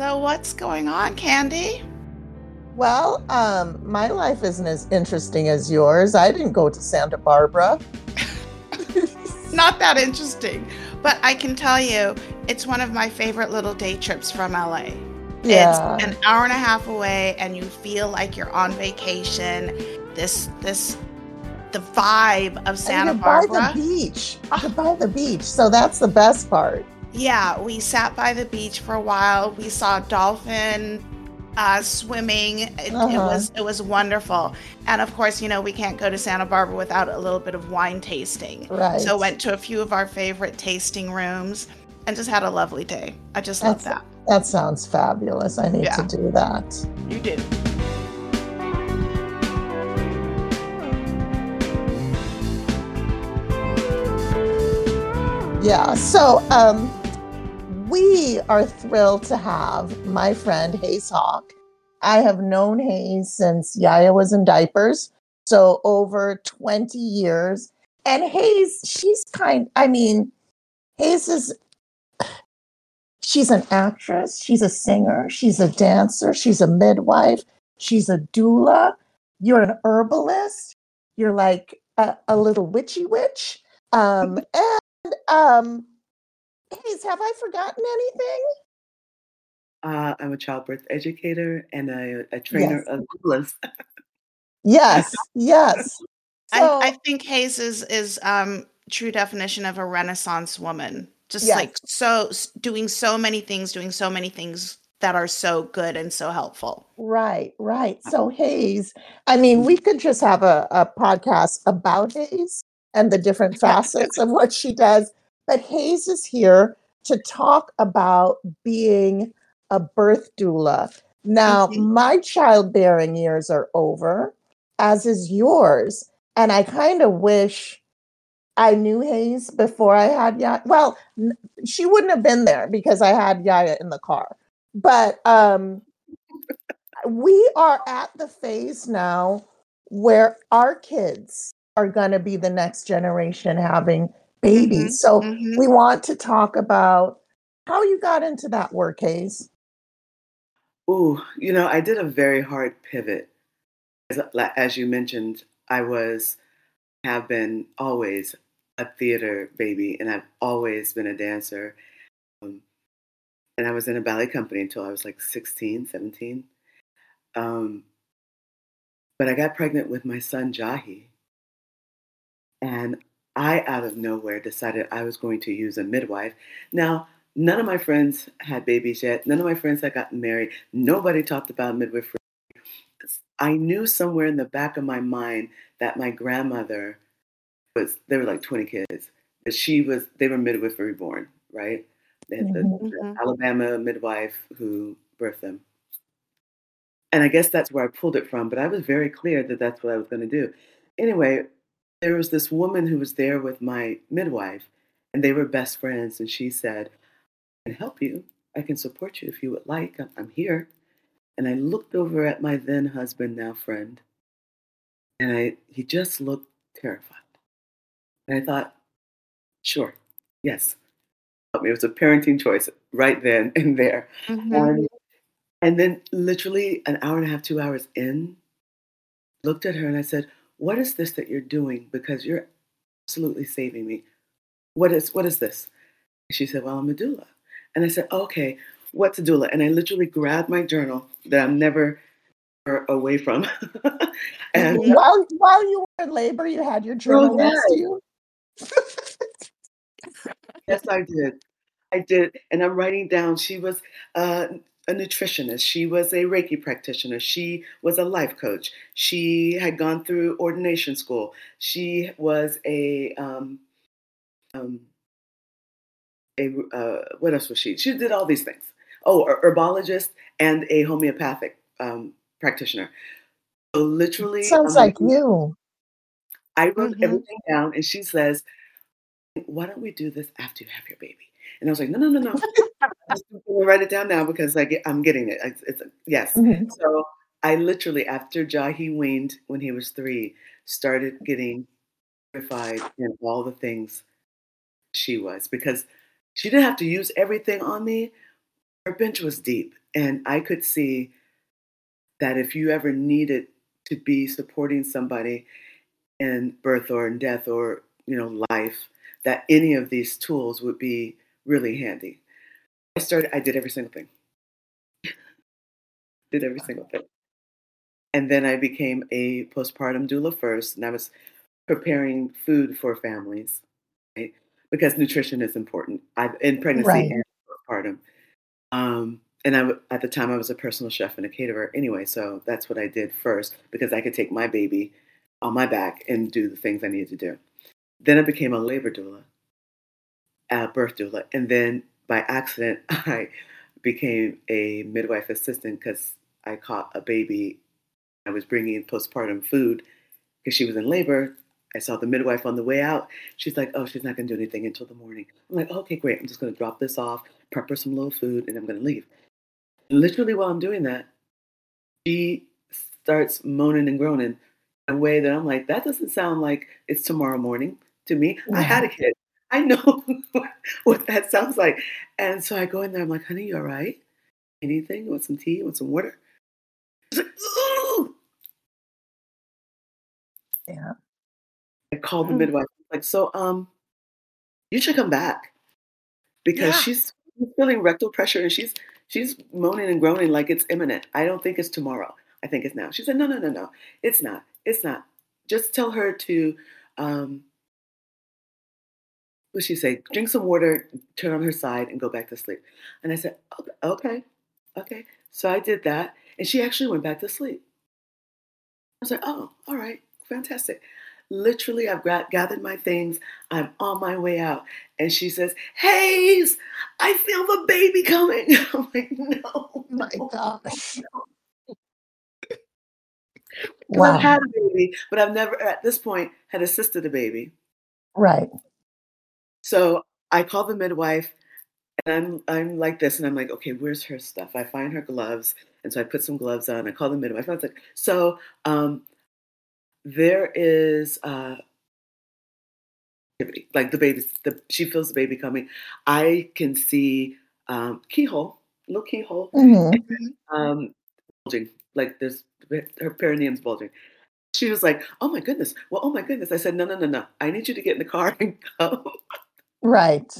So, what's going on, Candy? Well, um, my life isn't as interesting as yours. I didn't go to Santa Barbara. Not that interesting, but I can tell you it's one of my favorite little day trips from LA. Yeah. It's an hour and a half away, and you feel like you're on vacation. This, this, the vibe of Santa Barbara. by the beach. You're by the beach. So that's the best part. Yeah, we sat by the beach for a while. We saw dolphin uh, swimming. It, it Uh-huh. was it was wonderful. And of course, you know we can't go to Santa Barbara without a little bit of wine tasting. Right. So went to a few of our favorite tasting rooms and just had a lovely day. I just love that. That sounds fabulous. I need Yeah. to do that. You do. Yeah. So um, we are thrilled to have my friend Haize Hawke. I have known Haize since Yaya was in diapers, so over 20 years. And Haize, she's kind, I mean, Haize is, she's an actress, she's a singer, she's a dancer, she's a midwife, she's a doula, you're an herbalist, you're like a, a little witchy witch. Um, and um, Haize, have I forgotten anything? Uh, I'm a childbirth educator and a, a trainer Yes. of doulas. Yes, yes. So, I, I think Haize is is um true definition of a renaissance woman. Just Yes. like so doing so many things, doing so many things that are so good and so helpful. right, right. So Haize, I mean, we could just have a, a podcast about Haize and the different facets of what she does. But Haize is here to talk about being a birth doula. Now, my childbearing years are over, as is yours. And I kind of wish I knew Haize before I had Yaya. Well, she wouldn't have been there because I had Yaya in the car. But um, we are at the phase now where our kids are going to be the next generation having babies. So mhm. we want to talk about how you got into that work, Haize. Ooh, you know, I did a very hard pivot. As, as you mentioned, I was, have been always a theater baby, and I've always been a dancer. Um, and I was in a ballet company until I was like 16, 17. Um, but I got pregnant with my son, Jahi. And I, out of nowhere, decided I was going to use a midwife. Now, none of my friends had babies yet. None of my friends had gotten married. Nobody talked about midwifery. I knew somewhere in the back of my mind that my grandmother was, there were like 20 kids, that she was, they were midwifery born, right? They had the, Mhm. the Mhm. Alabama midwife who birthed them. And I guess that's where I pulled it from, but I was very clear that that's what I was going to do. Anyway, there was this woman who was there with my midwife, and they were best friends. And she said, I can help you. I can support you if you would like. I'm, here. And I looked over at my then husband, now friend, and I he just looked terrified. And I thought, sure, yes. Help me. It was a parenting choice right then and there. Mhm. And, and then, literally an hour and a half, two hours in, looked at her and I said, "What is this that you're doing? Because you're absolutely saving me. What is what is this?" She said, "Well, I'm a doula." And I said, "Okay, what's a doula?" And I literally grabbed my journal that I'm never away from, and while while you were in labor, you had your journal next to you. Yes, I did. I did. And I'm writing down she was uh, a nutritionist. She was a Reiki practitioner. She was a life coach. She had gone through ordination school. She was a, um, um, a uh, what else was she? She did all these things. Oh, a herbologist and a homeopathic um, practitioner. So literally, Sounds um, like you. I wrote Mhm. everything down, and she says, "Why don't we do this after you have your baby?" And I was like, "No, no, no, no. I'm gonna write it down now because I get, I'm getting it. It's, it's yes." So I literally, after Jahi weaned when he was three, started getting certified in all the things she was because she didn't have to use everything on me, her bench was deep, and I could see that if you ever needed to be supporting somebody in birth or in death or you know life, that any of these tools would be really handy. I started. I did every single thing. did every single thing. And then I became a postpartum doula first, and I was preparing food for families, right? Because nutrition is important. I in pregnancy Right. and postpartum. Um, and I, at the time, I was a personal chef and a caterer anyway, so that's what I did first because I could take my baby on my back and do the things I needed to do. Then I became a labor doula, a birth doula, and then by accident, I became a midwife assistant because I caught a baby. I was bringing postpartum food because she was in labor. I saw the midwife on the way out. She's like, "Oh, she's not going to do anything until the morning." I'm like, "Okay, great. I'm just going to drop this off, prep her some little food, and I'm going to leave." Literally, while I'm doing that, she starts moaning and groaning in a way that I'm like, "That doesn't sound like it's tomorrow morning to me." I had a kid. I know what that sounds like. And so I go in there. I'm like, "Honey, you all right? Anything? You want some tea? You want some water?" She's like, "Ooh." Yeah. I called the Mm. midwife. Like, so, um, you should come back because Yeah. she's feeling rectal pressure and she's she's moaning and groaning like it's imminent. I don't think it's tomorrow. I think it's now. She said, no, no, no, no. It's not. It's not. Just tell her to, um, what she say? Drink some water, turn on her side, and go back to sleep. And I said, okay, okay, okay. So I did that, and she actually went back to sleep. I was like, oh, all right, fantastic. Literally, I've gathered my things. I'm on my way out. And she says, Haize, I feel the baby coming. I'm like, no. Oh my no, gosh. no." 'Cause Wow. I've had a baby, but I've never, at this point, had assisted a baby. Right. So I call the midwife and I'm I'm like this and I'm like, okay, where's her stuff? I find her gloves. And so I put some gloves on. I call the midwife. I was like, so um, there is uh activity. Like the baby. the she feels the baby coming. I can see um keyhole, little keyhole, hmm um bulging. Like there's her perineum's bulging. She was like, "Oh my goodness! Well, oh my goodness!" I said, "No, no, no, no! I need you to get in the car and go." Right.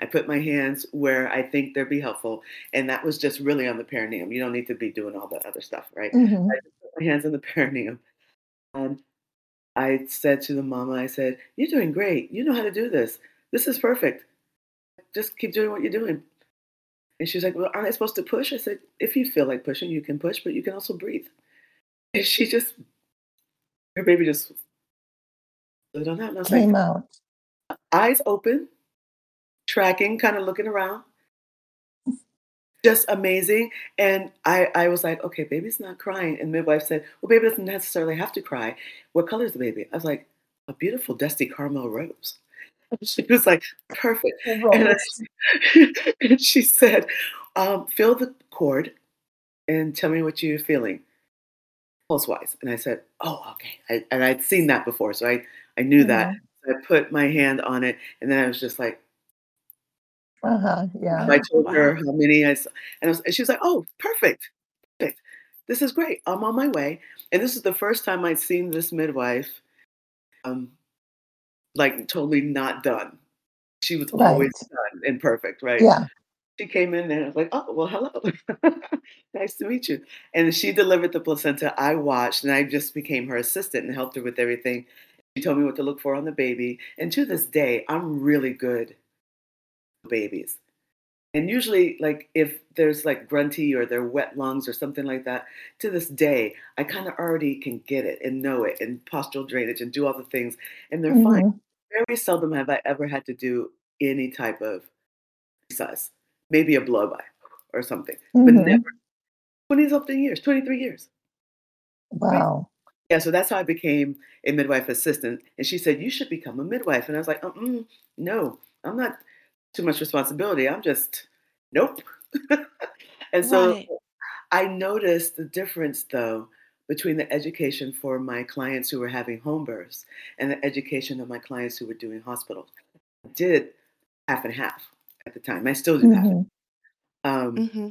I put my hands where I think they'd be helpful, and that was just really on the perineum. You don't need to be doing all that other stuff, right? hmm I just put my hands on the perineum, and I said to the mama, I said, "You're doing great. You know how to do this. This is perfect. Just keep doing what you're doing." And she was like, "Well, aren't I supposed to push?" I said, "If you feel like pushing, you can push, but you can also breathe." And she just, her baby just slid on out, and I was like, Came out. eyes open, tracking, kind of looking around. Just amazing. And I, I was like, okay, baby's not crying. And midwife said, well, baby doesn't necessarily have to cry. What color is the baby? I was like, a beautiful dusty caramel rose. She was like, perfect. And, I- and she said, um, feel the cord and tell me what you're feeling pulse wise. And I said, oh, okay. I, and I'd seen that before. So I, I knew that. Mm-hmm. I put my hand on it. And then I was just like, Uh-huh. Yeah. I told Wow. her how many I saw, and, I was, and she was like, "Oh, perfect, perfect. This is great. I'm on my way." And this is the first time I'd seen this midwife, um, like totally not done. She was always done and perfect, right? Yeah. She came in and I was like, "Oh, well, hello, nice to meet you." And she delivered the placenta. I watched, and I just became her assistant and helped her with everything. She told me what to look for on the baby, and to this day, I'm really good with babies. And usually, like if there's like grunty or they're wet lungs or something like that, to this day, I kind of already can get it and know it and postural drainage and do all the things, and they're fine. Mhm. Very seldom have I ever had to do any type of exercise, maybe a blow by or something, but Mhm. never 20 something years, 23 years. Wow. Yeah, so that's how I became a midwife assistant. And she said, You should become a midwife. And I was like, No, I'm not too much responsibility. I'm just, nope. and so Right. I noticed the difference, though, between the education for my clients who were having home births and the education of my clients who were doing hospitals. I did half and half at the time. I still do. Mhm. Um, Mm-hmm.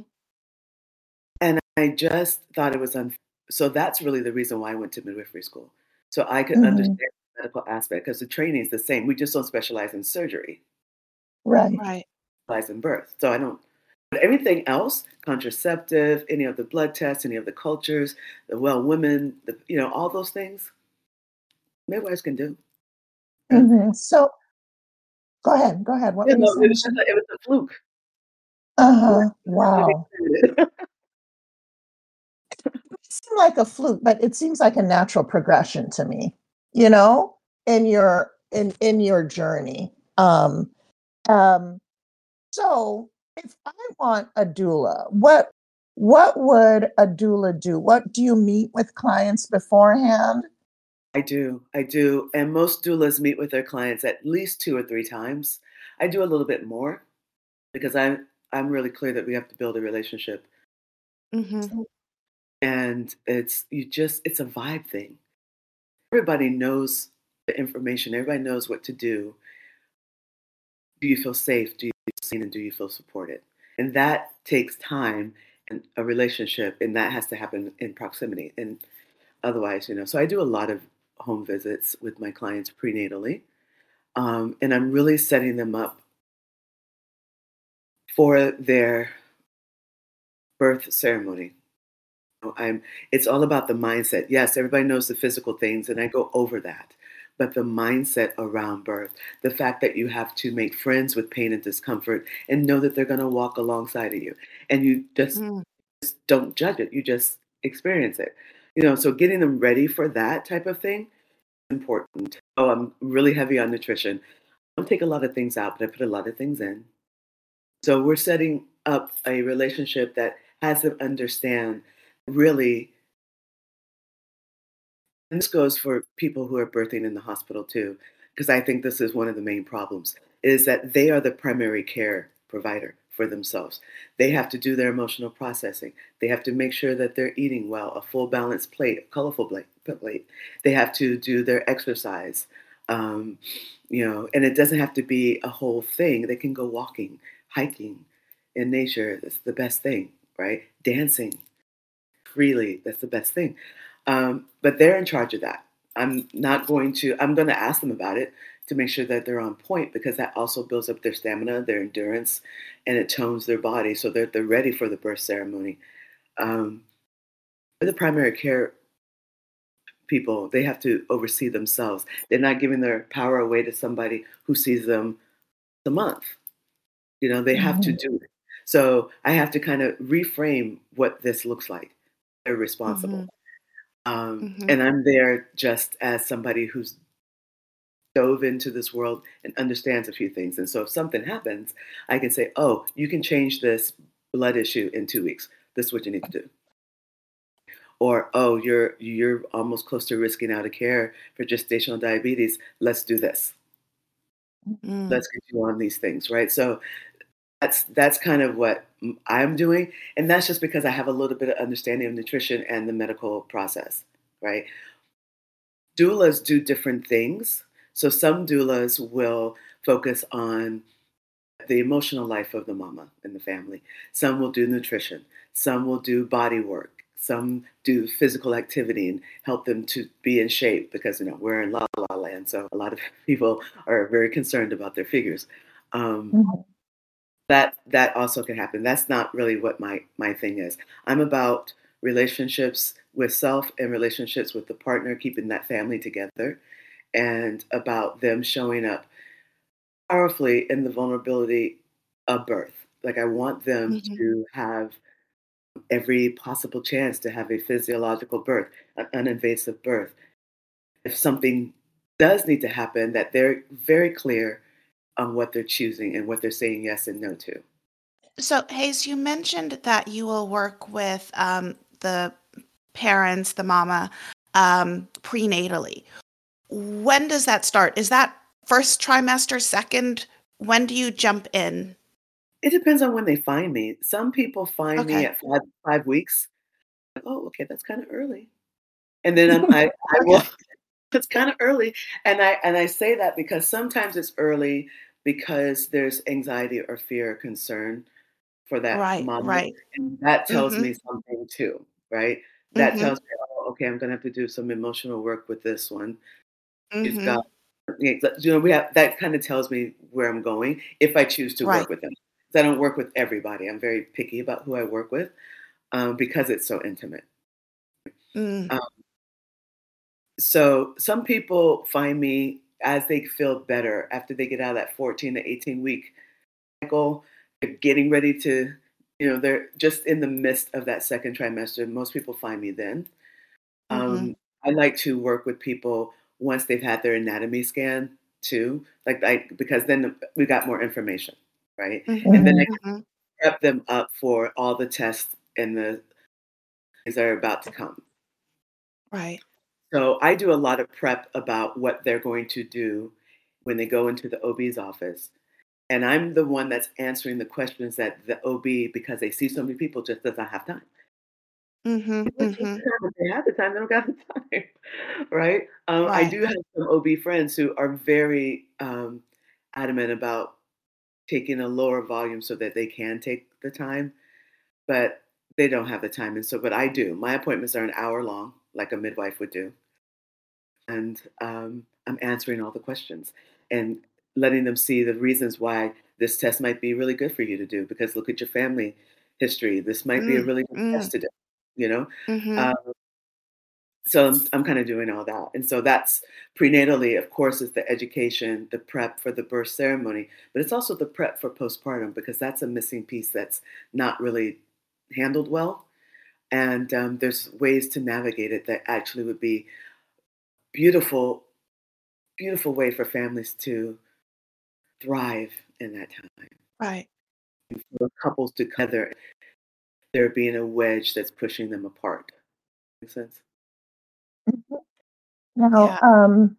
And I just thought it was un. So that's really the reason why I went to midwifery school, so I could Mhm. understand the medical aspect because the training is the same. We just don't specialize in surgery, Right. Right. specialize in birth. So I don't. But everything else, contraceptive, any of the blood tests, any of the cultures, the well women, the you know all those things, midwives can do. Yeah. Mhm. So go ahead. Go ahead. What Yeah, were you no, it was just a, it was a fluke. Uh-huh. Wow. it It seemed like a fluke, but it seems like a natural progression to me, you know, in your in in your journey. Um um so if I want a doula, what what would a doula do? What do you meet with clients beforehand? I do. I do. And most doulas meet with their clients at least two or three times. I do a little bit more because I'm I'm really clear that we have to build a relationship. Mm-hmm. And it's you just it's a vibe thing. Everybody knows the information, everybody knows what to do. Do you feel safe? Do you feel seen and do you feel supported? And that takes time and a relationship and that has to happen in proximity. And otherwise, you know, so I do a lot of home visits with my clients prenatally. Um, and I'm really setting them up for their birth ceremony. I'm, it's all about the mindset. Yes, everybody knows the physical things, and I go over that. But the mindset around birth, the fact that you have to make friends with pain and discomfort and know that they're going to walk alongside of you. And you just, Mm. just don't judge it, you just experience it. You know, so getting them ready for that type of thing important. Oh, I'm really heavy on nutrition. I don't take a lot of things out, but I put a lot of things in. So we're setting up a relationship that has them understand really. And this goes for people who are birthing in the hospital too, because I think this is one of the main problems is that they are the primary care provider for themselves. They have to do their emotional processing. They have to make sure that they're eating well, a full balanced plate, a colorful plate. They have to do their exercise. Um, you know, and it doesn't have to be a whole thing. They can go walking, hiking in nature. That's the best thing, right? Dancing freely. That's the best thing. Um, but they're in charge of that. I'm not going to, I'm going to ask them about it to make sure that they're on point because that also builds up their stamina, their endurance, and it tones their body so that they're ready for the birth ceremony. Um, the primary care people, they have to oversee themselves. They're not giving their power away to somebody who sees them a month. You know, they have to Mhm. do it. So I have to kind of reframe what this looks like. They're responsible. Um, Mhm. And I'm there just as somebody who's dove into this world and understands a few things. And so if something happens, I can say, oh, you can change this blood issue in two weeks. This is what you need to do. Or, oh, you're you're almost close to risking out of care for gestational diabetes. Let's do this. Mm. Let's get you on these things, right? So that's that's kind of what I'm doing, and that's just because I have a little bit of understanding of nutrition and the medical process, right? Doulas do different things. So some doulas will focus on the emotional life of the mama and the family. Some will do nutrition. Some will do body work. Some do physical activity and help them to be in shape because you know we're in la la land, so a lot of people are very concerned about their figures. Um, Mhm. That that also can happen. That's not really what my my thing is. I'm about relationships with self and relationships with the partner, keeping that family together, and about them showing up powerfully in the vulnerability of birth. Like I want them Mhm. to have every possible chance to have a physiological birth, an uninvasive birth. If something does need to happen, that they're very clear on what they're choosing and what they're saying yes and no to. So, Haize, you mentioned that you will work with um, the parents, the mama, um, prenatally. When does that start? Is that first trimester, second? When do you jump in? It depends on when they find me. Some people find me at five five weeks. Oh, okay, that's kind of early. And then I'm, I I will. It's kind of early, and I and I say that because sometimes it's early because there's anxiety or fear or concern for that Right, mom. right. And that tells Mhm. me something too, right? That Mhm. tells me, oh, okay, I'm gonna have to do some emotional work with this one. Mhm. got, you know, we have that kind of tells me where I'm going if I choose to Right. work with them. I don't work with everybody. I'm very picky about who I work with um, because it's so intimate. Mm. Um, so some people find me as they feel better after they get out of that 14 to 18 week cycle, they're getting ready to, you know, they're just in the midst of that second trimester. Most people find me then. Mhm. Um, I like to work with people once they've had their anatomy scan too, like I because then we got more information, right? Mhm. And then I Mhm. prep them up for all the tests and the things that are about to come. Right. So I do a lot of prep about what they're going to do when they go into the OB's office. And I'm the one that's answering the questions that the OB, because they see so many people, just does not have time. Mhm. Mhm. They have the time, they don't got the time, right? Um, I do have some OB friends who are very um, adamant about taking a lower volume so that they can take the time, but they don't have the time. And so, but I do. My appointments are an hour long, like a midwife would do. And um, I'm answering all the questions and letting them see the reasons why this test might be really good for you to do. Because look at your family history. This might be a Mm. really good Mm. test to do, you know? Mhm. Um, so I'm, I'm kind of doing all that. And so that's prenatally, of course, is the education, the prep for the birth ceremony, but it's also the prep for postpartum because that's a missing piece that's not really handled well. And um, there's ways to navigate it that actually would be beautiful, beautiful way for families to thrive in that time. Right. For couples together, there being a wedge that's pushing them apart. Make sense? Mhm. Now, Yeah. um,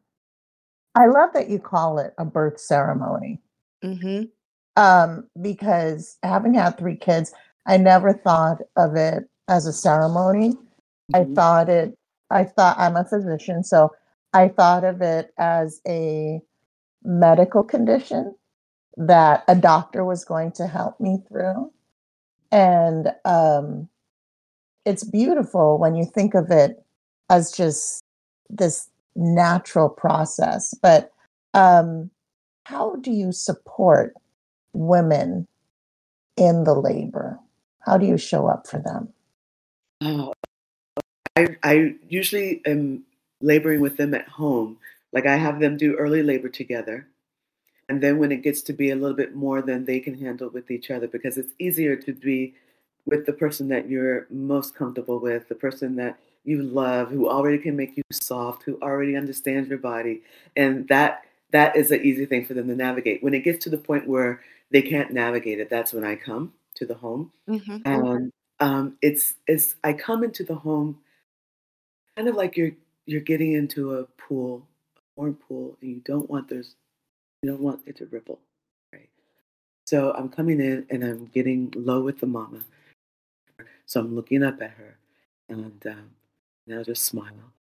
I love that you call it a birth ceremony Mhm. um, because having had three kids, I never thought of it as a ceremony. I Mhm. thought it, I thought I'm a physician, so I thought of it as a medical condition that a doctor was going to help me through. And um, it's beautiful when you think of it as just this natural process. But um, how do you support women in the labor? How do you show up for them? Oh, I, I usually am laboring with them at home. Like I have them do early labor together. And then when it gets to be a little bit more than they can handle with each other, because it's easier to be with the person that you're most comfortable with, the person that you love, who already can make you soft, who already understands your body. And that that is an easy thing for them to navigate. When it gets to the point where they can't navigate it, that's when I come to the home. Mhm. And um, it's it's I come into the home kind of like you're you're getting into a pool, a warm pool, and you don't want there's you don't want it to ripple, right? So I'm coming in and I'm getting low with the mama. So I'm looking up at her, and um, and I'll just smile,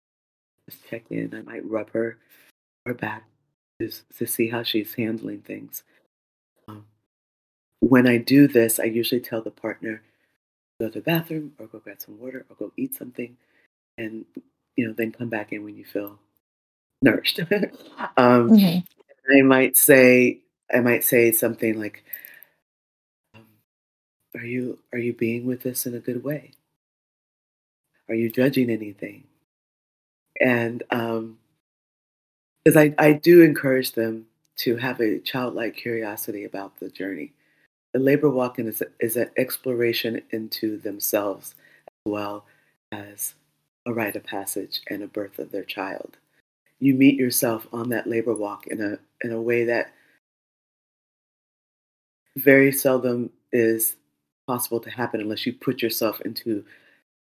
just check in. I might rub her her back just to see how she's handling things. Um, when I do this, I usually tell the partner go to the bathroom or go grab some water or go eat something, and you know then come back in when you feel nourished. um, Mhm. I might say I might say something like, um, "Are you are you being with this in a good way? Are you judging anything?" And um, because I I do encourage them to have a childlike curiosity about the journey. The labor walk is is an exploration into themselves as well as a rite of passage and a birth of their child. You meet yourself on that labor walk in a in a way that very seldom is possible to happen unless you put yourself into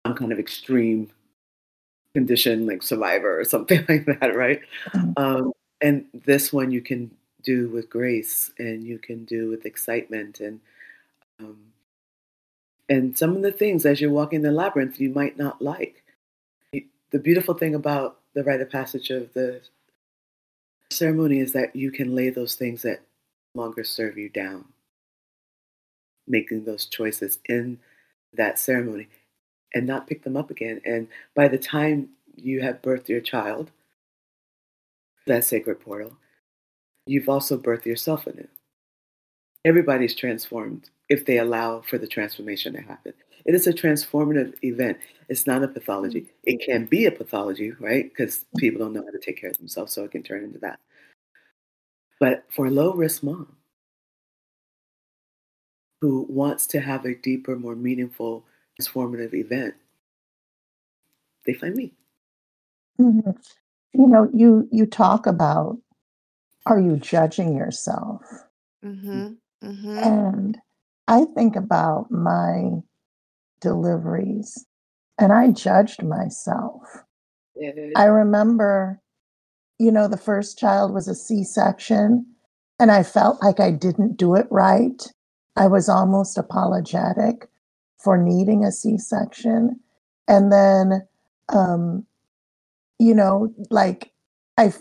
some kind of extreme condition like survivor or something like that, right? Mhm. Um, and this one you can do with grace and you can do with excitement and um, and some of the things as you're walking the labyrinth you might not like. The beautiful thing about the rite of passage of the ceremony is that you can lay those things that longer serve you down. making those choices in that ceremony and not pick them up again. And by the time you have birthed your child, that sacred portal, you've also birthed yourself anew. Everybody's transformed if they allow for the transformation to happen. It is a transformative event. It's not a pathology. It can be a pathology, right? Because people don't know how to take care of themselves, so it can turn into that. But for a low risk mom who wants to have a deeper, more meaningful, transformative event, they find me. Mm-hmm. You know, you you talk about are you judging yourself? Mm-hmm. Mm-hmm. And I think about my deliveries and I judged myself. I remember, you know, the first child was a C section and I felt like I didn't do it right. I was almost apologetic for needing a C section. And then, um, you know, like I,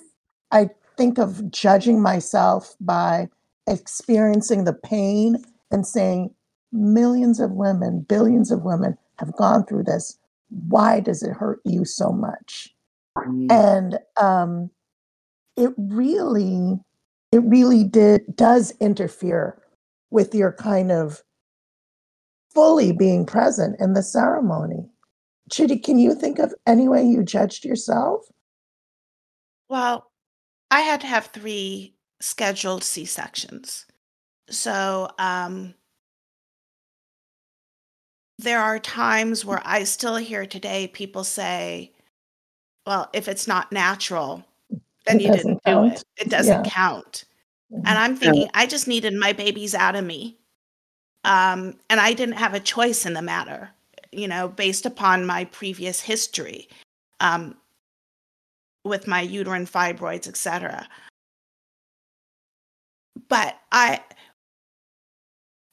I think of judging myself by experiencing the pain and saying, millions of women, billions of women have gone through this. Why does it hurt you so much? Mm. And um, it really, it really did does interfere with your kind of fully being present in the ceremony. Chitty, can you think of any way you judged yourself? Well, I had to have three scheduled C sections. So um, there are times where I still hear today people say, well, if it's not natural, then it you didn't count. do it. It doesn't yeah. count. Mm-hmm. And I'm thinking, I just needed my babies out of me. Um, and I didn't have a choice in the matter, you know, based upon my previous history um, with my uterine fibroids, etc. But I,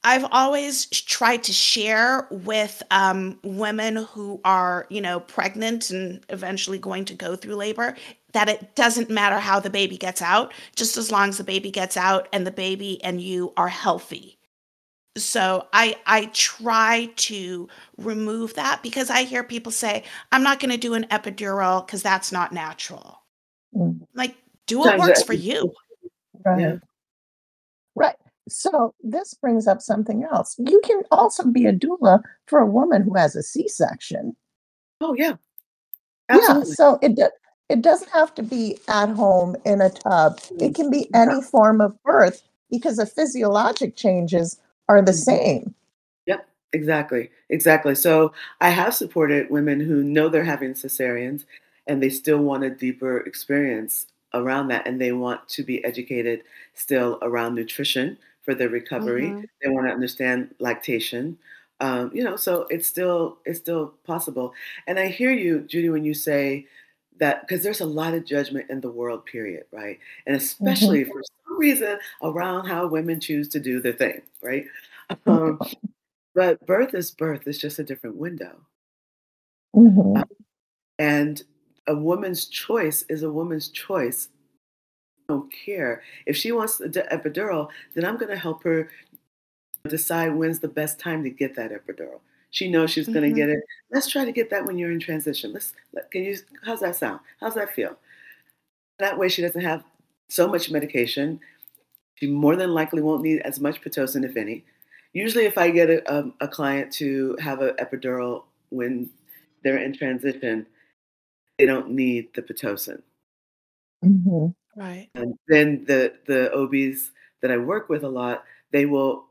I've always tried to share with um, women who are, you know, pregnant and eventually going to go through labor that it doesn't matter how the baby gets out, just as long as the baby gets out and the baby and you are healthy. So I I try to remove that because I hear people say, "I'm not going to do an epidural because that's not natural." Mm. Like, do what works for you. Right. Yeah. Right. So this brings up something else. You can also be a doula for a woman who has a C-section. Oh yeah. Absolutely. Yeah, so it does it doesn't have to be at home in a tub. It can be any form of birth because the physiologic changes are the mm-hmm. same. Yep, exactly. Exactly. So I have supported women who know they're having cesareans and they still want a deeper experience around that and they want to be educated still around nutrition for their recovery. Mm-hmm. They want to understand lactation. Um, you know, so it's still it's still possible. And I hear you, Judy, when you say that because there's a lot of judgment in the world, period, right? And especially mm-hmm. for reason around how women choose to do their thing, right? Um, but birth is birth; it's just a different window. Mm-hmm. Um, and a woman's choice is a woman's choice I don't care. If she wants the epidural, then I'm going to help her decide when's the best time to get that epidural. She knows she's going to mm-hmm. get it. Let's try to get that when you're in transition. Let's can you how's that sound? How's that feel? That way she doesn't have so much medication. She more than likely won't need as much pitocin, if any. Usually, if I get a, a, a client to have an epidural when they're in transition, they don't need the pitocin. Mm-hmm. Right. And then the the OBs that I work with a lot, they will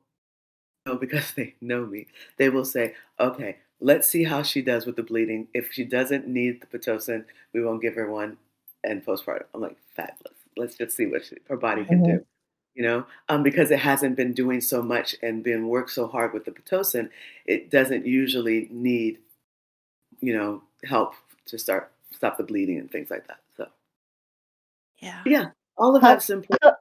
know because they know me. They will say, "Okay, let's see how she does with the bleeding. If she doesn't need the pitocin, we won't give her one." And postpartum, I'm like, fabulous. Let's just see what she, her body can mm-hmm. do. You know, um, because it hasn't been doing so much and been worked so hard with the pitocin, it doesn't usually need, you know, help to start stop the bleeding and things like that. So. Yeah. Yeah. All of how, that's important. How,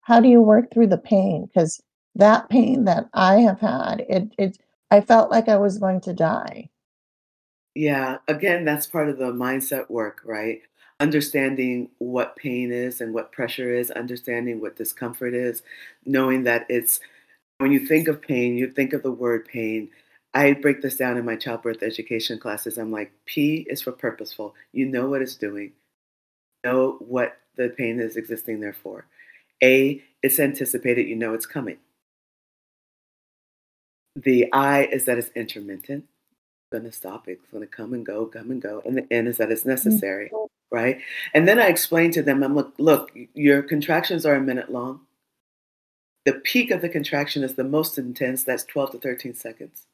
how do you work through the pain? Because that pain that I have had, it it I felt like I was going to die. Yeah. Again, that's part of the mindset work, right? Understanding what pain is and what pressure is, understanding what discomfort is, knowing that it's When you think of pain, you think of the word pain. I break this down in my childbirth education classes. I'm like, P is for purposeful. You know what it's doing, know what the pain is existing there for. A, it's anticipated, you know it's coming. The I is that it's intermittent. It's going to stop. It's going to come and go, come and go. And the N is that it's necessary, mm-hmm. Right? And then I explain to them, I'm like, look, your contractions are a minute long. The peak of the contraction is the most intense. That's 12 to 13 seconds.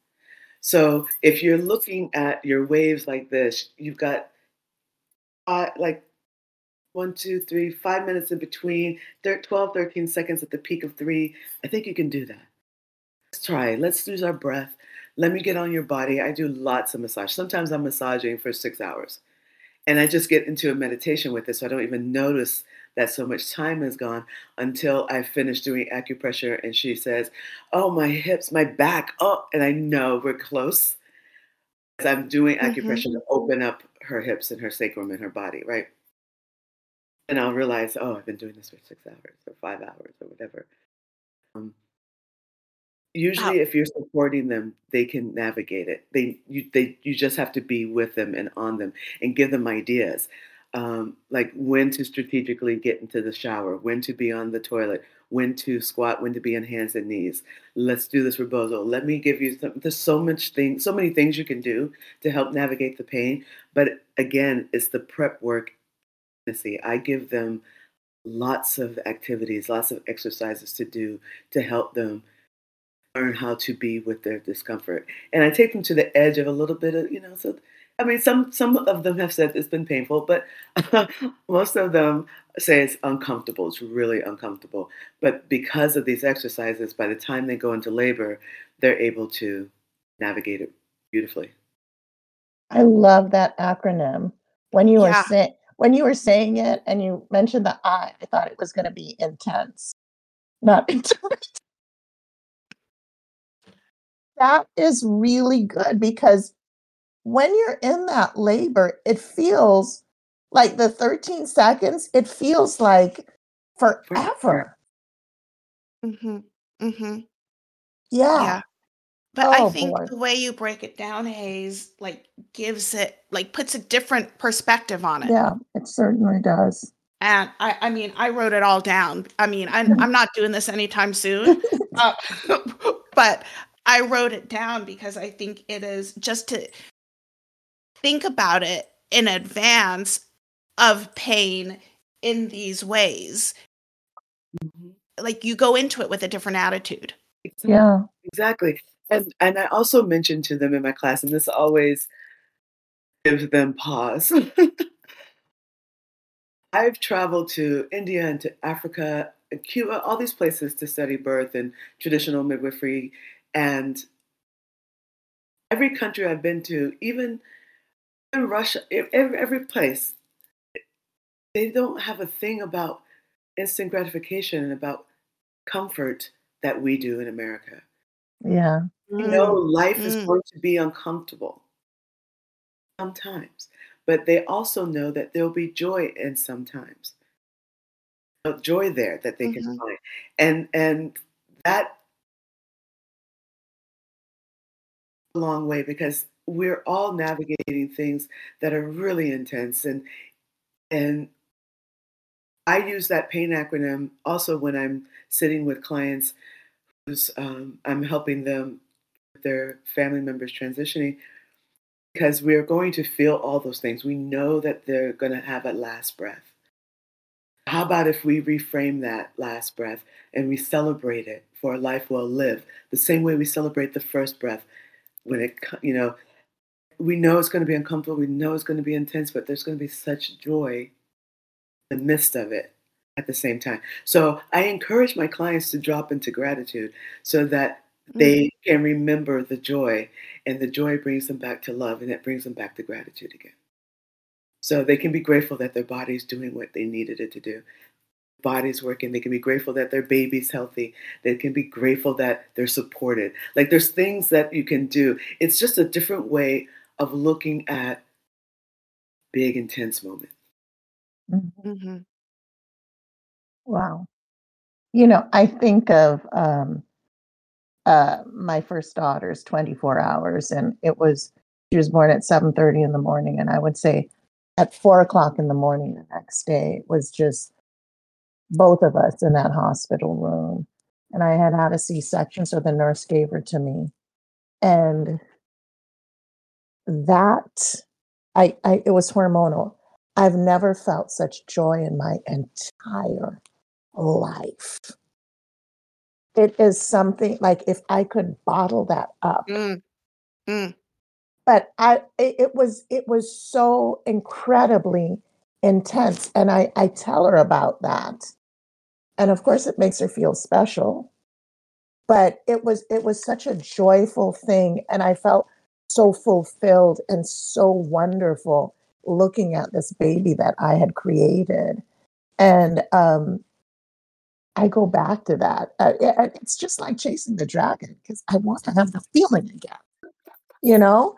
So if you're looking at your waves like this, you've got uh, like one, two, three, five minutes in between, 12, 13 seconds at the peak of three. I think you can do that. Let's try. Let's use our breath. Let me get on your body. I do lots of massage. Sometimes I'm massaging for six hours. And I just get into a meditation with it, so I don't even notice that so much time has gone until I finish doing acupressure and she says, Oh, my hips, my back, oh, and I know we're close. As I'm doing acupressure mm-hmm. to open up her hips and her sacrum and her body, right? And I'll realize, oh, I've been doing this for six hours or five hours or whatever. Um, usually wow. if you're supporting them they can navigate it. They you they you just have to be with them and on them and give them ideas um, like when to strategically get into the shower when to be on the toilet when to squat when to be on hands and knees. Let's do this rebozo let me give you some there's so much thing so many things you can do to help navigate the pain but again it's the prep work. See, i give them lots of activities lots of exercises to do to help them learn how to be with their discomfort. And I take them to the edge of a little bit of, you know, so I mean, some some of them have said it's been painful, but most of them say it's uncomfortable. It's really uncomfortable. But because of these exercises, by the time they go into labor, they're able to navigate it beautifully. I love that acronym. When you yeah. were saying when you were saying it and you mentioned the I, I thought it was going to be intense, not intermittent that is really good because when you're in that labor, it feels like the 13 seconds, it feels like forever. Mm-hmm. Mm-hmm. Yeah. Yeah. But oh, I think boy. the way you break it down, Haize, like gives it like puts a different perspective on it. Yeah, it certainly does. And I, I mean, I wrote it all down. I mean, I'm, I'm not doing this anytime soon, uh, but I wrote it down because I think it is just to think about it in advance of pain in these ways. Mm-hmm. Like you go into it with a different attitude. Exactly. Yeah. Exactly. And and I also mentioned to them in my class, and this always gives them pause. I've traveled to India and to Africa, Cuba, all these places to study birth and traditional midwifery and every country I've been to, even in Russia, every, every place, they don't have a thing about instant gratification and about comfort that we do in America. Yeah. You know, mm. life mm. is going to be uncomfortable sometimes, but they also know that there'll be joy in sometimes. Joy there that they mm-hmm. can find. And and that a long way because we're all navigating things that are really intense and and I use that pain acronym also when I'm sitting with clients who's um, I'm helping them with their family members transitioning because we're going to feel all those things. We know that they're going to have a last breath. How about if we reframe that last breath and we celebrate it for a life well lived, the same way we celebrate the first breath when it you know we know it's going to be uncomfortable we know it's going to be intense but there's going to be such joy in the midst of it at the same time. So i encourage my clients to drop into gratitude so that they mm-hmm. can remember the joy and the joy brings them back to love and it brings them back to gratitude again. So they can be grateful that their body's doing what they needed it to do body's working. They can be grateful that their baby's healthy. They can be grateful that they're supported. Like there's things that you can do. It's just a different way of looking at big, intense moment. Mm-hmm. mm-hmm. Wow. You know, I think of um, uh, my first daughter's 24 hours, and it was she was born at 7:30 in the morning, and I would say at four o'clock in the morning the next day it was just both of us in that hospital room, and I had had a C-section, so the nurse gave her to me, and that I, I it was hormonal. I've never felt such joy in my entire life. It is something like if I could bottle that up. Mm. Mm. But I it, it was it was so incredibly intense. And I, I tell her about that. And of course it makes her feel special. But it was it was such a joyful thing. And I felt so fulfilled and so wonderful looking at this baby that I had created. And um, I go back to that. Uh, it's just like chasing the dragon because I want to have the feeling again, you know?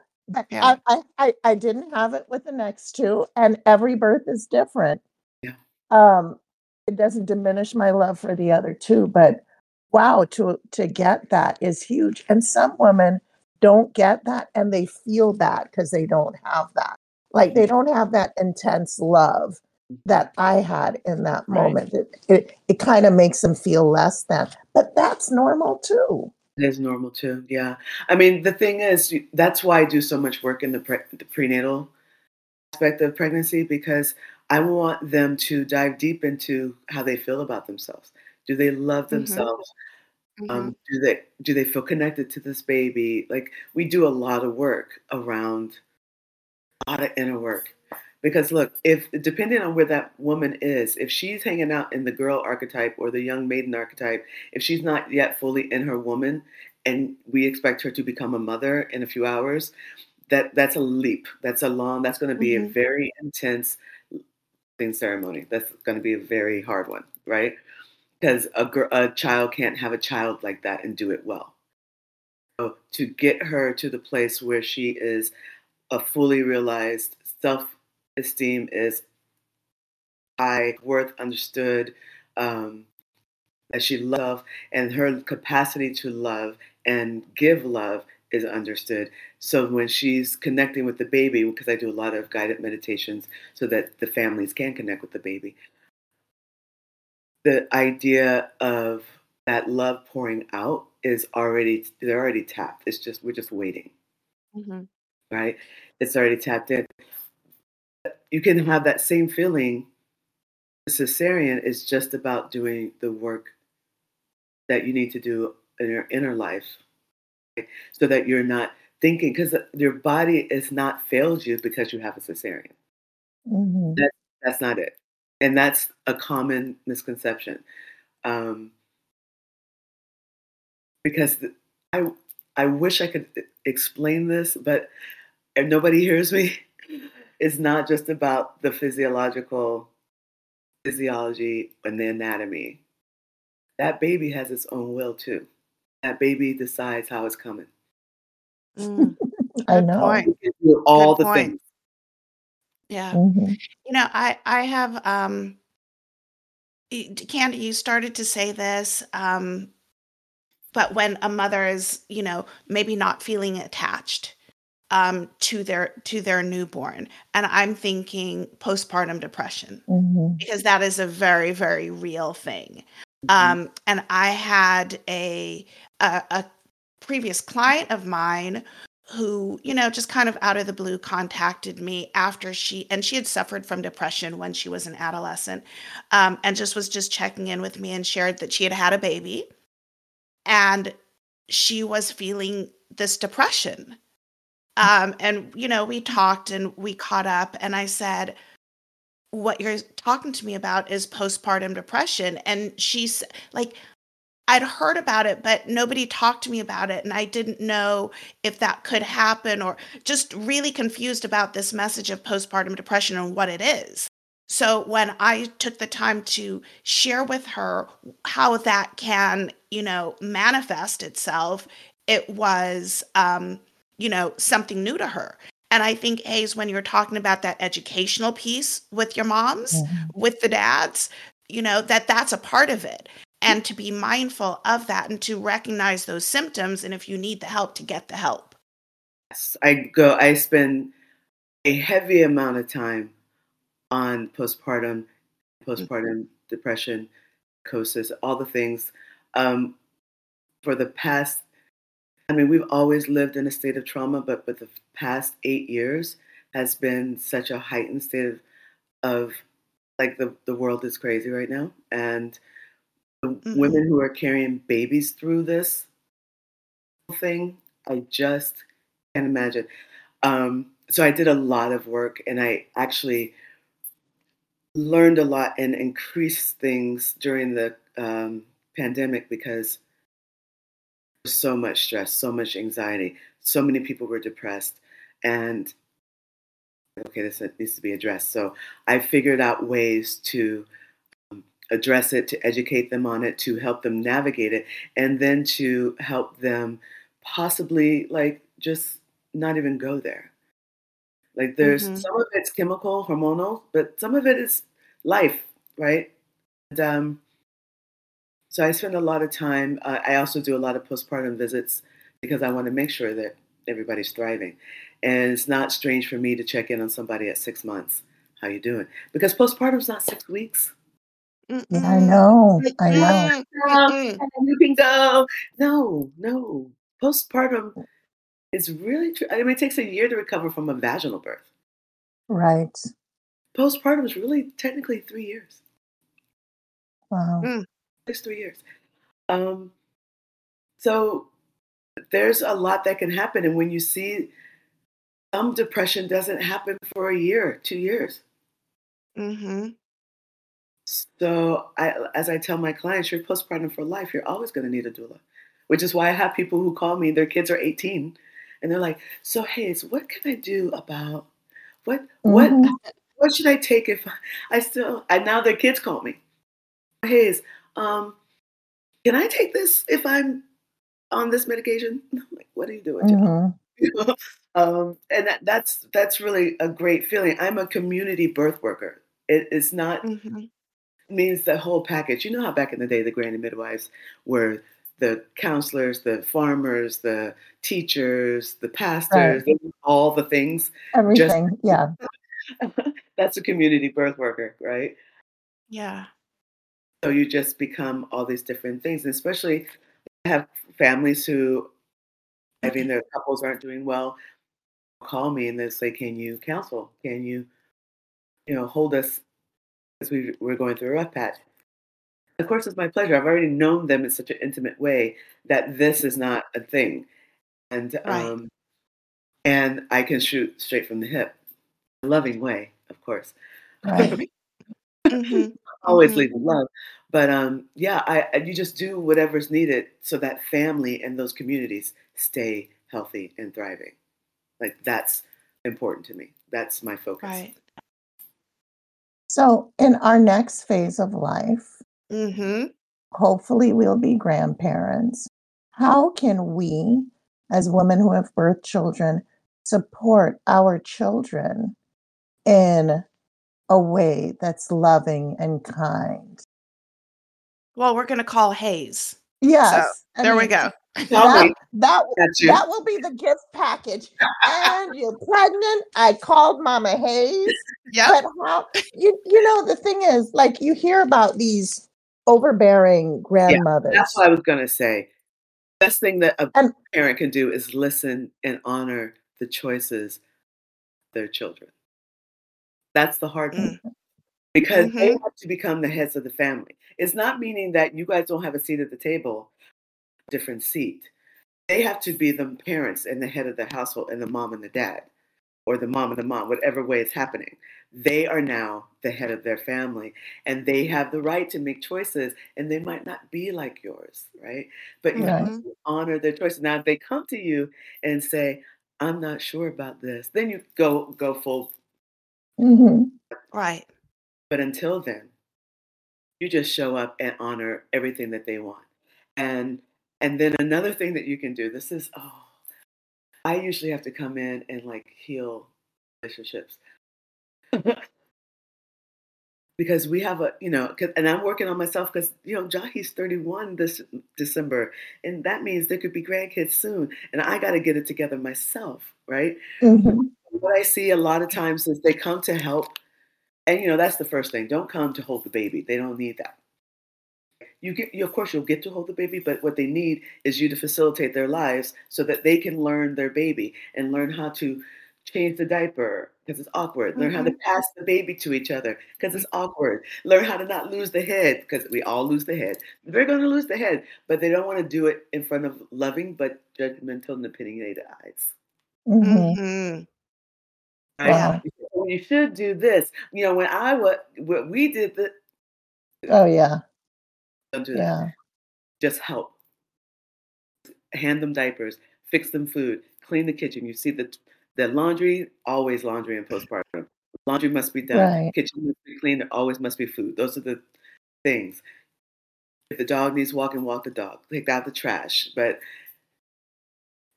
Yeah. I, I, I, I didn't have it with the next two, and every birth is different. Yeah. Um, it doesn't diminish my love for the other two, but wow, to to get that is huge. And some women don't get that and they feel that because they don't have that. Like they mm. don't have that intense love that I had in that Right. moment. It it, it kind of makes them feel less than, but that's normal too. It is normal too. Yeah. I mean, the thing is, that's why I do so much work in the, pre- the prenatal aspect of pregnancy because I want them to dive deep into how they feel about themselves. Do they love Mhm. themselves? Mhm. Um, do they do they feel connected to this baby? Like we do a lot of work around a lot of inner work. Because look, if depending on where that woman is, if she's hanging out in the girl archetype or the young maiden archetype, if she's not yet fully in her woman, and we expect her to become a mother in a few hours, that that's a leap. That's a long. That's going to be a Mhm. very intense ceremony. That's going to be a very hard one, right? Because a gir- a child can't have a child like that and do it well. So to get her to the place where she is a fully realized self esteem is high, worth understood, um, that she love, and her capacity to love and give love is understood. So when she's connecting with the baby, because I do a lot of guided meditations so that the families can connect with the baby, the idea of that love pouring out is already they're already tapped. It's just we're just waiting Mhm. right? It's already tapped in. You can have that same feeling. The Cesarean is just about doing the work that you need to do in your inner life? So that you're not thinking because your body is not failed you because you have a cesarean. Mhm. That's not it, and that's a common misconception. Um, because th- I I wish I could e- explain this, but if nobody hears me, it's not just about the physiological physiology and the anatomy. That baby has its own will too. That baby decides how it's coming. Mm. I know. point. You can do all Good the point. things. Yeah. Mhm. You know, I I have um Candy, you started to say this, um, but when a mother is, you know, maybe not feeling attached um to their to their newborn, and I'm thinking postpartum depression Mhm. because that is a very, very real thing. Mhm. Um, and I had a, a a previous client of mine who, you know, just kind of out of the blue contacted me after she and she had suffered from depression when she was an adolescent, um, and just was just checking in with me and shared that she had had a baby, and she was feeling this depression. Um, and you know, we talked and we caught up, and I said, what you're talking to me about is postpartum depression and she's like I'd heard about it but nobody talked to me about it and I didn't know if that could happen or just really confused about this message of postpartum depression and what it is. So when I took the time to share with her how that can, you know, manifest itself, it was um, you know, something new to her. And I think, Haize, when you're talking about that educational piece with your moms, Mhm. with the dads, you know, that that's a part of it. and to be mindful of that and to recognize those symptoms and if you need the help to get the help yes i go i spend a heavy amount of time on postpartum postpartum depression psychosis all the things um, for the past i mean we've always lived in a state of trauma but but the past eight years has been such a heightened state of, of like the, the world is crazy right now and the Mhm. women who are carrying babies through this thing i just can't imagine um, so i did a lot of work and i actually learned a lot and increased things during the um, pandemic because so much stress so much anxiety so many people were depressed and okay this needs to be addressed. So i figured out ways to um, address it to educate them on it to help them navigate it and then to help them possibly like just not even go there. Like there's Mhm. some of it's chemical hormonal but some of it is life right? And, um, so i spend a lot of time uh, i also do a lot of postpartum visits because i want to make sure that everybody's thriving and it's not strange for me to check in on somebody at six months how you doing because postpartum's not six weeks Yeah, I know. I know. Mm-mm. you can go. No, no. Postpartum is really true. I mean, it takes a year to recover from a vaginal birth. Right. Postpartum is really technically three years. Wow. It's three years. Um, so there's a lot that can happen, and when you see some depression doesn't happen for a year, two years. Mm-hmm. So, I, as I tell my clients, you're postpartum for life. You're always going to need a doula, which is why I have people who call me. Their kids are 18, and they're like, "So, Haize, what can I do about what what Mhm. what should I take if I still?" And now their kids call me, Haize, um, can I take this if I'm on this medication? I'm like, what are you doing, John? Mhm. You know? um, and that, that's that's really a great feeling. I'm a community birth worker. It, it's not Mhm. means the whole package. You know how back in the day the granny midwives were the counselors, the farmers, the teachers, the pastors, they were all the things. Everything. yeah. That's a community birth worker, right? Yeah. So you just become all these different things, and especially I have families who, I mean, their couples aren't doing well. Call me and they say, "Can you counsel? Can you, you know, hold us as we we're going through a rough patch?" Of course, it's my pleasure. I've already known them in such an intimate way that this is not a thing, and Right. um, and I can shoot straight from the hip, loving way, of course. Right. Mhm. Always Mhm. lead with love. But um, yeah, I, I you just do whatever's needed so that family and those communities stay healthy and thriving. Like that's important to me. That's my focus. Right. So, in our next phase of life, mm-hmm. hopefully we'll be grandparents. How can we, as women who have birthed children, support our children in a way that's loving and kind? Well, we're gonna call Haize. Yes. I There we go. That, that, that will be the gift package. And you're pregnant. I called Mama Haize. Yeah. But how you you know the thing is like you hear about these overbearing grandmothers. That's what I was gonna say. Best thing that a And- parent can do is listen and honor the choices of their children. That's the hard part. Mm. Because they Mhm. have to become the heads of the family. It's not meaning that you guys don't have a seat at the table, different seat. They have to be the parents and the head of the household and the mom and the dad, or the mom and the mom, whatever way it's happening. They are now the head of their family and they have the right to make choices and they might not be like yours, right? But you have to honor their choices. Now, if they come to you and say, I'm not sure about this, then you go go full Mhm. Right. But until then, you just show up and honor everything that they want. And and then another thing that you can do, this is oh, I usually have to come in and like heal relationships. because we have a you know and i'm working on myself because you know jahi's 31 this december and that means there could be grandkids soon and i got to get it together myself right mm-hmm. What i see a lot of times is they come to help and you know that's the first thing don't come to hold the baby they don't need that you get you, of course you'll get to hold the baby but what they need is you to facilitate their lives so that they can learn their baby and learn how to change the diaper because it's awkward. Learn mm-hmm. how to mm-hmm. pass the baby to each other because it's awkward. Learn how to not lose the head because we all lose the head. They're going to lose the head, but they don't want to do it in front of loving but judgmental and opinionated eyes. Mm-hmm. mm-hmm. Wow. Oh, you should do this. You know, when I was, what we did the. Oh yeah. Don't do that. Just help. Hand them diapers. Fix them food. Clean the kitchen. You see the the laundry, always laundry in postpartum. Laundry must be done. Right. Kitchen must be clean. There always must be food. Those are the things. If the dog needs walking, walk the dog. Take out the trash, but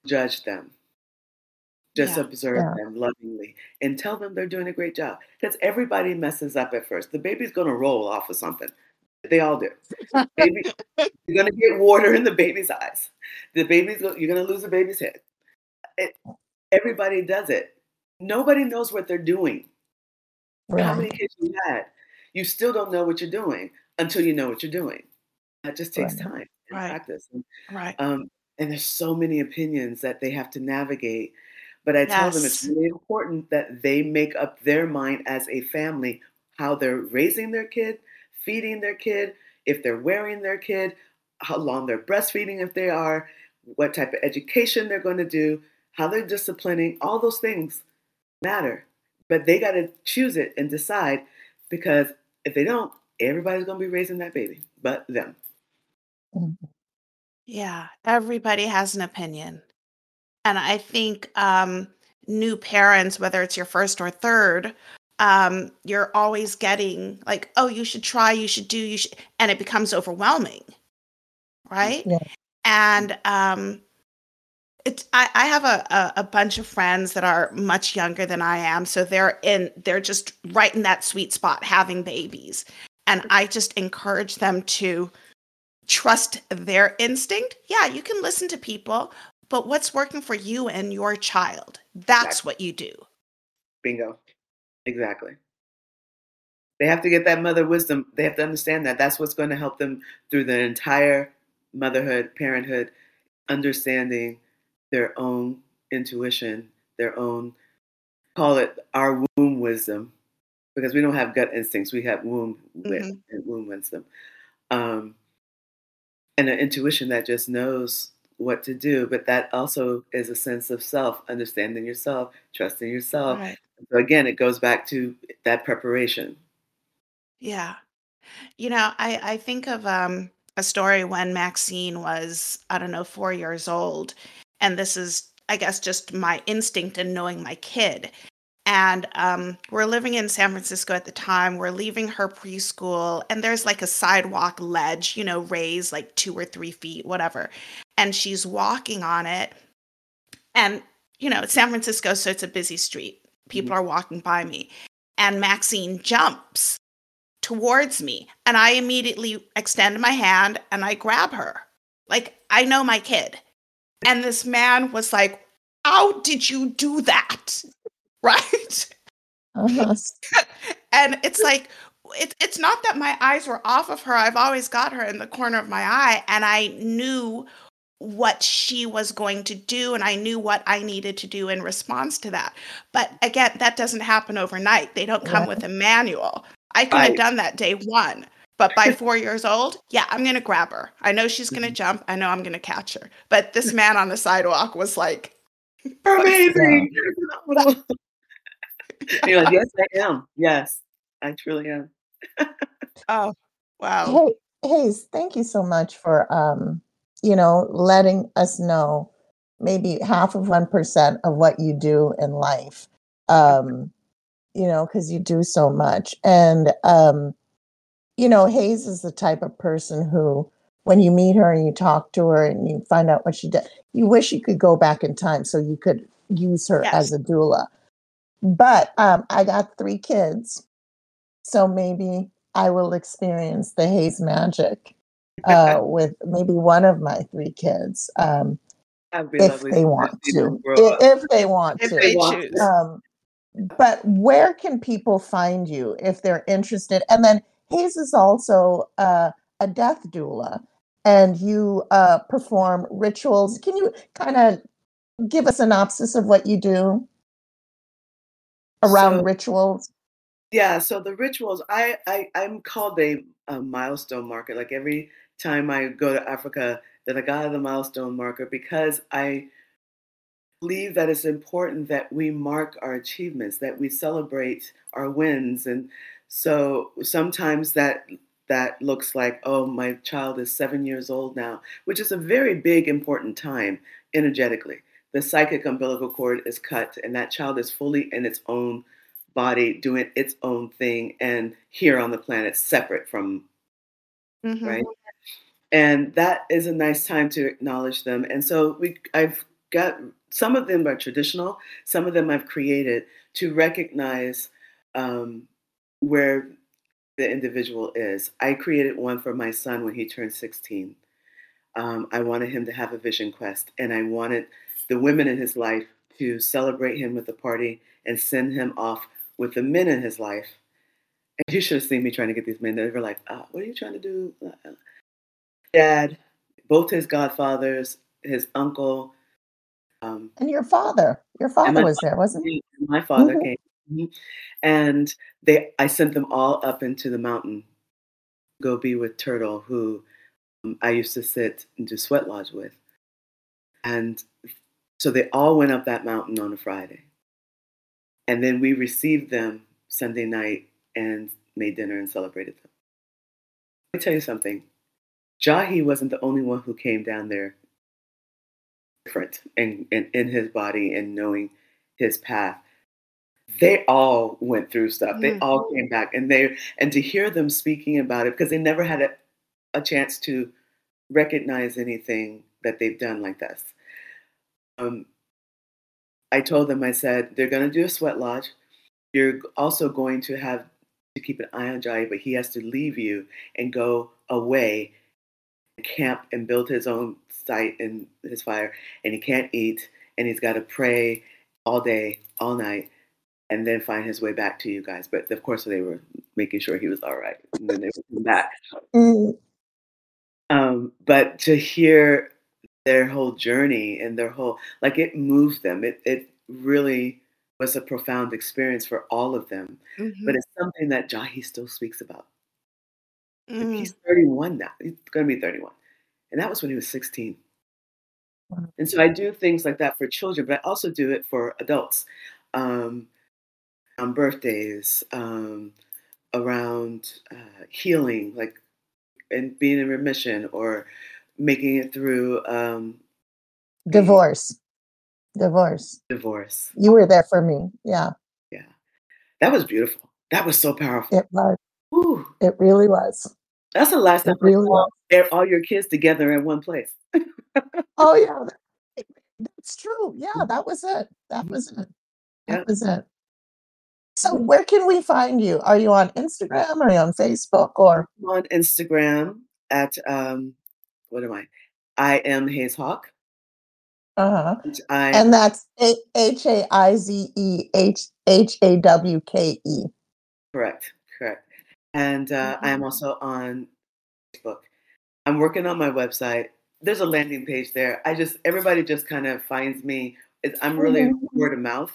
judge them. Just yeah. observe yeah. them lovingly and tell them they're doing a great job. Because everybody messes up at first. The baby's going to roll off of something. They all do. Baby, you're going to get water in the baby's eyes. The baby's you're going to lose the baby's head. It, Everybody does it. Nobody knows what they're doing. Right. How many kids you had? You still don't know what you're doing until you know what you're doing. That just takes right. time and right. practice. And, right. Um, and there's so many opinions that they have to navigate. But I yes. tell them it's really important that they make up their mind as a family how they're raising their kid, feeding their kid, if they're wearing their kid, how long they're breastfeeding if they are, what type of education they're going to do, how they're disciplining, all those things matter. But they got to choose it and decide because if they don't, everybody's going to be raising that baby but them. Mm-hmm. Yeah, everybody has an opinion. And I think um, new parents, whether it's your first or third, um, you're always getting like, oh, you should try, you should do, you should, and it becomes overwhelming, right? Yeah. And um, it's I, I have a, a, a bunch of friends that are much younger than I am, so they're in they're just right in that sweet spot having babies, and I just encourage them to trust their instinct. Yeah, you can listen to people, but what's working for you and your child? That's exactly. what you do. Bingo, exactly. They have to get that mother wisdom. They have to understand that that's what's going to help them through the entire motherhood, parenthood, understanding their own intuition, their own, call it our womb wisdom, because we don't have gut instincts, we have womb mm-hmm. womb wisdom, um, and an intuition that just knows what to do. But that also is a sense of self, understanding yourself, trusting yourself. Right. So again, it goes back to that preparation. Yeah, you know, I I think of um, a story when Maxine was I don't know four years old, and this is i guess just my instinct in knowing my kid and um, we're living in san francisco at the time. We're leaving her preschool and there's like a sidewalk ledge you know raised like two or three feet whatever. And she's walking on it. And you know it's san francisco so it's a busy street. People mm-hmm. are walking by me. And maxine jumps towards me and i immediately extend my hand and i grab her. Like i know my kid. And this man was like, How did you do that? Right? Uh-huh. and it's like, it, it's not that my eyes were off of her. I've always got her in the corner of my eye, and I knew what she was going to do, and I knew what I needed to do in response to that. But again, that doesn't happen overnight. They don't come right. with a manual. I could have done that day one. But by four years old, yeah, I'm going to grab her. I know she's going to mm-hmm. jump. I know I'm going to catch her. But this man on the sidewalk was like, amazing. You're like, yes, I am. Yes, I truly am. oh, wow. Hey, Haize, thank you so much for, um, you know, letting us know maybe half of 1% of what you do in life, um, you know, because you do so much. And, um, you know, Haize is the type of person who, when you meet her and you talk to her and you find out what she did, you wish you could go back in time so you could use her yes. as a doula. But um, I got three kids. So maybe I will experience the Haize magic uh, with maybe one of my three kids um, if they want to. If, if, they want if to. They choose. Um, but where can people find you if they're interested? And then Haize is also uh, a death doula, and you uh, perform rituals. Can you kind of give a synopsis of what you do around so, rituals? Yeah, so the rituals, I, I I'm called a, a milestone marker. Like every time I go to Africa, that I got the milestone marker because I believe that it's important that we mark our achievements, that we celebrate our wins. And so sometimes that that looks like, oh, my child is seven years old now, which is a very big, important time energetically. The psychic umbilical cord is cut, and that child is fully in its own body, doing its own thing, and here on the planet, separate from, mm-hmm. right? And that is a nice time to acknowledge them. And so we, I've got some of them are traditional, some of them I've created to recognize um, where the individual is. I created one for my son when he turned 16. Um, I wanted him to have a vision quest, and I wanted the women in his life to celebrate him with a party and send him off with the men in his life. And you should have seen me trying to get these men. They were like, oh, "What are you trying to do?" Dad, both his godfathers, his uncle, um, and your father. Your father was there, wasn't he? My father mm-hmm. came, mm-hmm. and they. I sent them all up into the mountain, go be with Turtle, who um, I used to sit and do sweat lodge with, and so they all went up that mountain on a Friday. And then we received them Sunday night and made dinner and celebrated them. Let me tell you something. Jahi wasn't the only one who came down there different in, in, in his body and knowing his path. They all went through stuff. They mm-hmm. all came back and they and to hear them speaking about it because they never had a, a chance to recognize anything that they've done like this um, I told them, I said, they're going to do a sweat lodge. You're also going to have to keep an eye on Jahi, but he has to leave you and go away, camp and build his own site and his fire. And he can't eat, and he's got to pray all day, all night, and then find his way back to you guys. But of course, they were making sure he was all right, and then they would come back. Mm. Um, but to hear their whole journey and their whole like it moved them. It it really was a profound experience for all of them. Mm-hmm. But it's something that Jahi still speaks about. Mm. He's 31 now. He's going to be 31. And that was when he was 16. And so I do things like that for children, but I also do it for adults. Um, on birthdays, um, around uh, healing, like and being in remission, or making it through um, divorce. Divorce. Divorce. You were there for me. Yeah. Yeah. That was beautiful. That was so powerful. It was. Ooh. It really was. That's the last time really all, all your kids together in one place. oh yeah. That's true. Yeah, that was it. That was it. That yeah. was it. So where can we find you? Are you on Instagram? Are you on Facebook or I'm on Instagram at um what am I? I am Haize Hawke. Uh-huh. I, and that's H A I Z E H H A W K E. Correct, correct. And uh, mm-hmm. I am mm-hmm. also on Facebook. I'm working on my website. There's a landing page there. I just everybody just kind of finds me. It's, I'm really mm-hmm. word of mouth.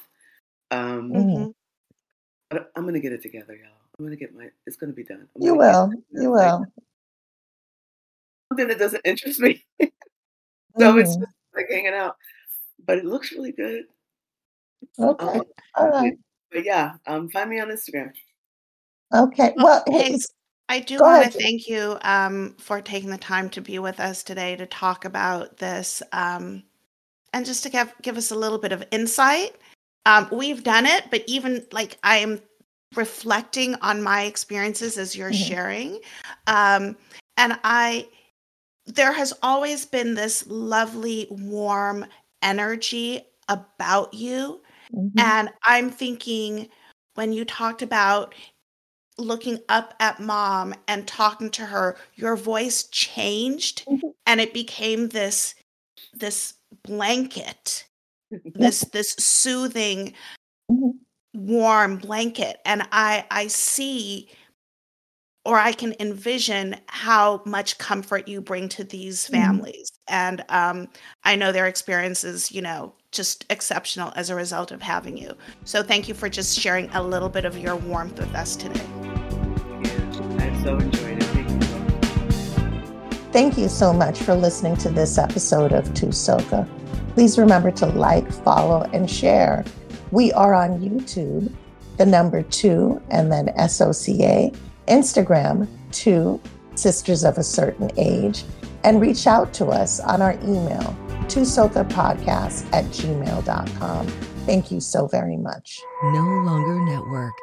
Um, mm-hmm. I'm gonna get it together, y'all. I'm gonna get my. It's gonna be done. You will. You will something that doesn't interest me. so mm-hmm. it's just like hanging out. But it looks really good. Okay. Um, All right. But yeah, um, find me on Instagram. Okay. Well, hey, I do want to thank you um, for taking the time to be with us today to talk about this um, and just to give, give us a little bit of insight. Um, we've done it, but even like I am reflecting on my experiences as you're mm-hmm. sharing. Um, and I, there has always been this lovely, warm energy about you. Mm-hmm. And I'm thinking when you talked about looking up at mom and talking to her, your voice changed mm-hmm. and it became this this blanket, this this soothing, mm-hmm. warm blanket. And I I see or I can envision how much comfort you bring to these mm-hmm. families. Mm-hmm. And um, I know their experiences, you know, just exceptional as a result of having you. So thank you for just sharing a little bit of your warmth with us today. Yeah, I've so enjoyed it. Thank you. Thank you so much for listening to this episode of 2 SOCA. Please remember to like, follow, and share. We are on YouTube, the number two, and then SOCA, Instagram, to sisters of a certain age, and reach out to us on our email, tusokapodcast at gmail.com. Thank you so very much. No longer network.